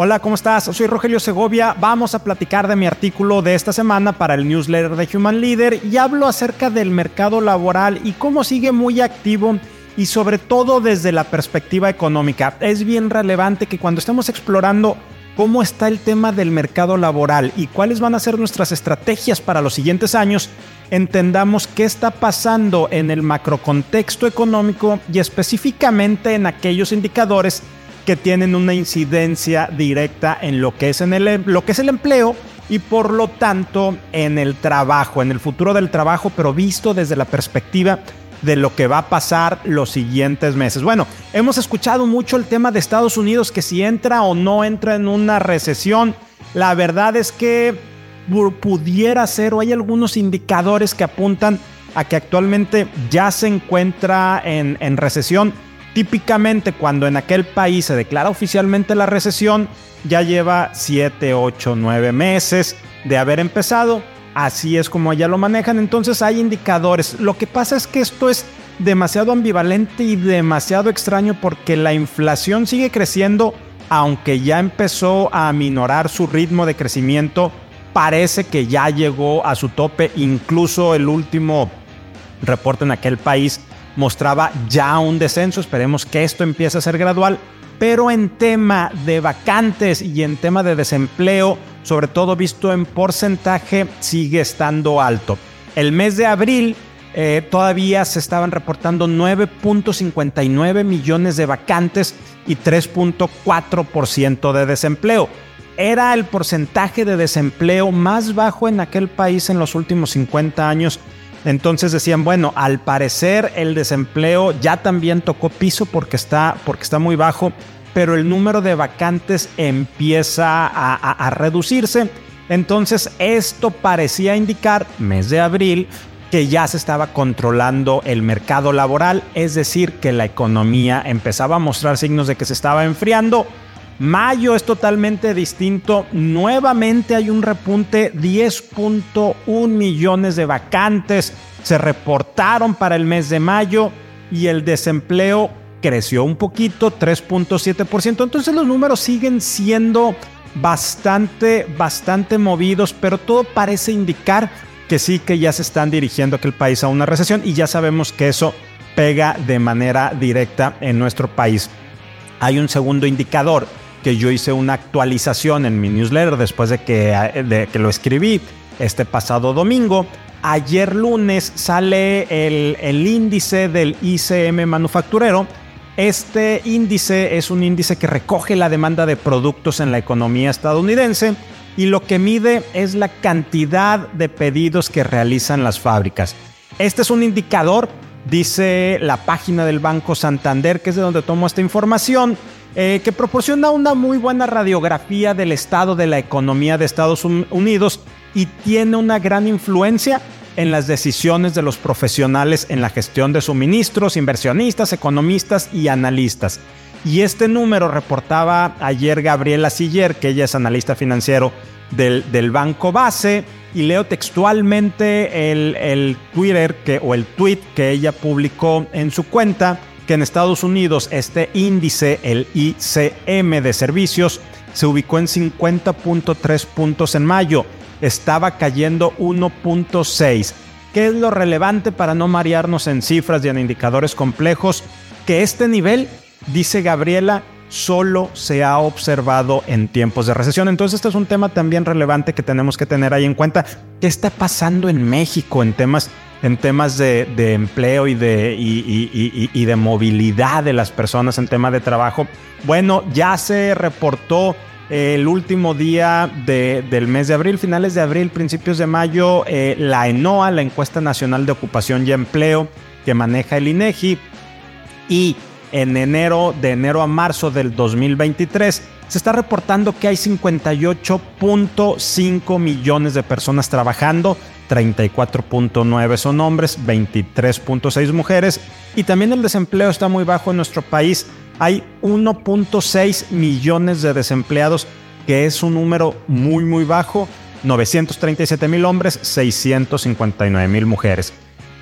Hola, ¿cómo estás? Soy Rogelio Segovia. Vamos a platicar de mi artículo de esta semana para el newsletter de Human Leader y hablo acerca del mercado laboral y cómo sigue muy activo y sobre todo desde la perspectiva económica. Es bien relevante que cuando estamos explorando cómo está el tema del mercado laboral y cuáles van a ser nuestras estrategias para los siguientes años, entendamos qué está pasando en el macrocontexto económico y específicamente en aquellos indicadores que tienen una incidencia directa en lo que es, en el, lo que es el empleo y por lo tanto en el trabajo, en el futuro del trabajo, pero visto desde la perspectiva de lo que va a pasar los siguientes meses. Bueno, hemos escuchado mucho el tema de Estados Unidos, que si entra o no entra en una recesión, la verdad es que pudiera ser o hay algunos indicadores que apuntan a que actualmente ya se encuentra en, en recesión Típicamente cuando en aquel país se declara oficialmente la recesión, ya lleva 7, 8, 9 meses de haber empezado. Así es como ya lo manejan. Entonces hay indicadores. Lo que pasa es que esto es demasiado ambivalente y demasiado extraño porque la inflación sigue creciendo, aunque ya empezó a minorar su ritmo de crecimiento. Parece que ya llegó a su tope. Incluso el último reporte en aquel país mostraba ya un descenso. Esperemos que esto empiece a ser gradual. Pero en tema de vacantes y en tema de desempleo, sobre todo visto en porcentaje, sigue estando alto. El mes de abril eh, todavía se estaban reportando 9.59 millones de vacantes y 3.4% de desempleo. Era el porcentaje de desempleo más bajo en aquel país en los últimos 50 años entonces decían, bueno, al parecer el desempleo ya también tocó piso porque está, porque está muy bajo, pero el número de vacantes empieza a, a reducirse. Entonces esto parecía indicar, mes de abril, que ya se estaba controlando el mercado laboral, es decir, que la economía empezaba a mostrar signos de que se estaba enfriando Mayo es totalmente distinto. Nuevamente hay un repunte, 10.1 millones de vacantes se reportaron para el mes de mayo y el desempleo creció un poquito, 3.7%. Entonces los números siguen siendo bastante, bastante movidos, pero todo parece indicar que sí que ya se están dirigiendo aquel país a una recesión y ya sabemos que eso pega de manera directa en nuestro país. Hay un segundo indicador que yo hice una actualización en mi newsletter después de que, de que lo escribí este pasado domingo. Ayer lunes sale el, el índice del ICM manufacturero. Este índice es un índice que recoge la demanda de productos en la economía estadounidense y lo que mide es la cantidad de pedidos que realizan las fábricas. Este es un indicador, dice la página del Banco Santander, que es de donde tomo esta información, eh, que proporciona una muy buena radiografía del estado de la economía de Estados Unidos y tiene una gran influencia en las decisiones de los profesionales en la gestión de suministros, inversionistas, economistas y analistas. Y este número reportaba ayer Gabriela Siller, que ella es analista financiero del, Banco Base, y leo textualmente el, Twitter o el tweet que ella publicó en su cuenta que en Estados Unidos este índice, el ICM de servicios, se ubicó en 50.3 puntos en mayo. Estaba cayendo 1.6. ¿Qué es lo relevante para no marearnos en cifras y en indicadores complejos? Que este nivel, dice Gabriela, solo se ha observado en tiempos de recesión. Entonces este es un tema también relevante que tenemos que tener ahí en cuenta. ¿Qué está pasando en México en temas en temas de, empleo y de, y, de movilidad de las personas en tema de trabajo. Bueno, ya se reportó el último día del mes de abril, finales de abril, principios de mayo, eh, la ENOA, la Encuesta Nacional de Ocupación y Empleo que maneja el INEGI, y en enero, de enero a marzo del 2023, se está reportando que hay 58.5 millones de personas trabajando 34.9 son hombres, 23.6 mujeres y también el desempleo está muy bajo en nuestro país. Hay 1.6 millones de desempleados, que es un número muy muy bajo, 937 mil hombres, 659 mil mujeres.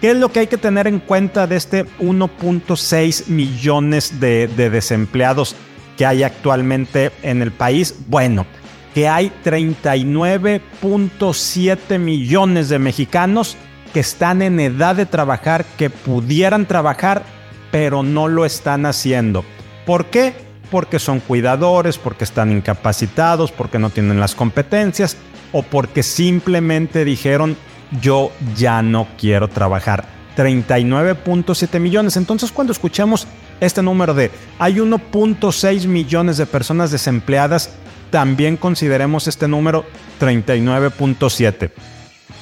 ¿Qué es lo que hay que tener en cuenta de este 1.6 millones de, de desempleados? que hay actualmente en el país? Bueno, que hay 39.7 millones de mexicanos que están en edad de trabajar, que pudieran trabajar, pero no lo están haciendo. ¿Por qué? Porque son cuidadores, porque están incapacitados, porque no tienen las competencias o porque simplemente dijeron yo ya no quiero trabajar. 39.7 millones. Entonces cuando escuchamos este número de hay 1.6 millones de personas desempleadas, también consideremos este número 39.7.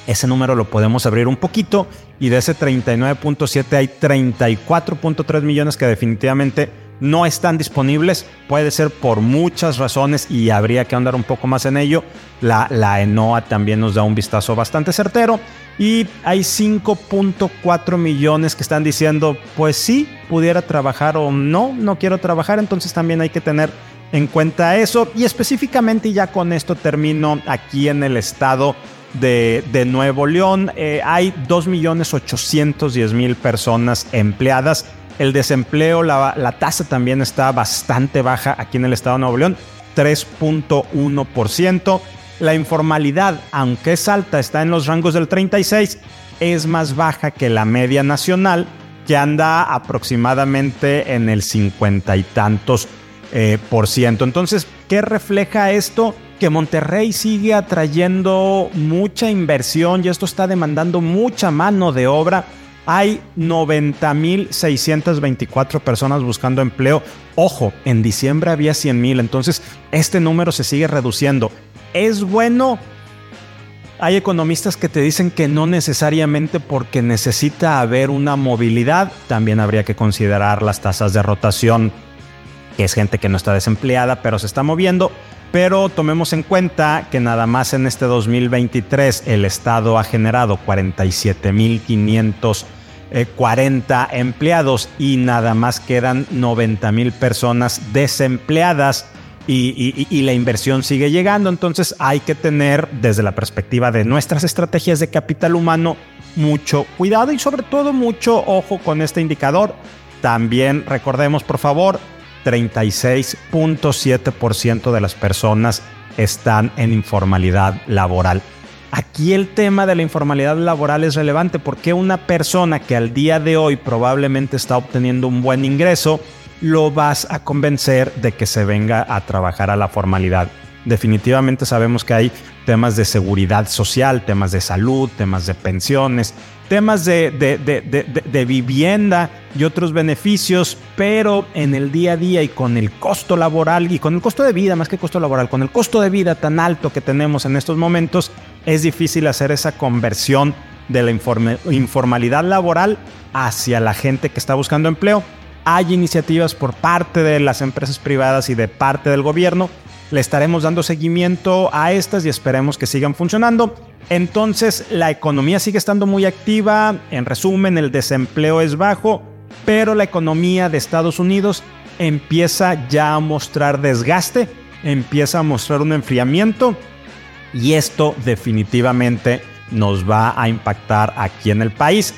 Ese número lo podemos abrir un poquito y de ese 39.7 hay 34.3 millones que definitivamente no están disponibles. Puede ser por muchas razones y habría que andar un poco más en ello. La, la ENOA también nos da un vistazo bastante certero. Y hay 5.4 millones que están diciendo, pues sí, pudiera trabajar o no, no quiero trabajar. Entonces también hay que tener en cuenta eso. Y específicamente, ya con esto termino aquí en el estado de, Nuevo León, eh, hay 2.810.000 personas empleadas. El desempleo, la, tasa también está bastante baja aquí en el estado de Nuevo León, 3.1%. La informalidad, aunque es alta, está en los rangos del 36, es más baja que la media nacional, que anda aproximadamente en el cincuenta y tantos eh, por ciento. Entonces, ¿qué refleja esto? Que Monterrey sigue atrayendo mucha inversión y esto está demandando mucha mano de obra. Hay 90.624 personas buscando empleo. Ojo, en diciembre había 100.000, entonces este número se sigue reduciendo. ¿Es bueno? Hay economistas que te dicen que no necesariamente porque necesita haber una movilidad, también habría que considerar las tasas de rotación que es gente que no está desempleada, pero se está moviendo. Pero tomemos en cuenta que nada más en este 2023 el Estado ha generado 47.540 eh, empleados y nada más quedan 90.000 personas desempleadas. Y, y, la inversión sigue llegando. Entonces hay que tener desde la perspectiva de nuestras estrategias de capital humano mucho cuidado y sobre todo mucho ojo con este indicador. También recordemos por favor 36.7% de las personas están en informalidad laboral. Aquí el tema de la informalidad laboral es relevante porque una persona que al día de hoy probablemente está obteniendo un buen ingreso, lo vas a convencer de que se venga a trabajar a la formalidad. Definitivamente sabemos que hay temas de seguridad social, temas de salud, temas de pensiones, temas de, vivienda y otros beneficios, pero en el día a día y con el costo laboral y con el costo de vida, más que costo laboral, con el costo de vida tan alto que tenemos en estos momentos, es difícil hacer esa conversión de la informalidad laboral hacia la gente que está buscando empleo. Hay iniciativas por parte de las empresas privadas y de parte del gobierno. Le estaremos dando seguimiento a estas y esperemos que sigan funcionando. Entonces la economía sigue estando muy activa, en resumen el desempleo es bajo, pero la economía de Estados Unidos empieza ya a mostrar desgaste, empieza a mostrar un enfriamiento y esto definitivamente nos va a impactar aquí en el país.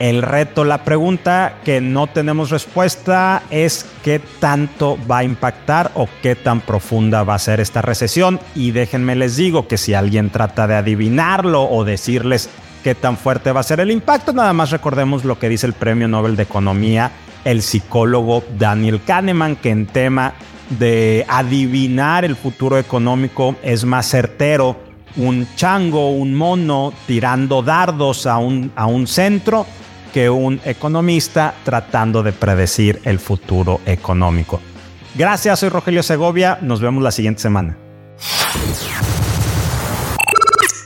El reto, la pregunta que no tenemos respuesta es qué tanto va a impactar o qué tan profunda va a ser esta recesión. Y déjenme les digo que si alguien trata de adivinarlo o decirles qué tan fuerte va a ser el impacto, nada más recordemos lo que dice el Premio Nobel de Economía, el psicólogo Daniel Kahneman, que en tema de adivinar el futuro económico es más certero un chango, un mono tirando dardos a un, a un centro que un economista tratando de predecir el futuro económico. Gracias, soy Rogelio Segovia, nos vemos la siguiente semana.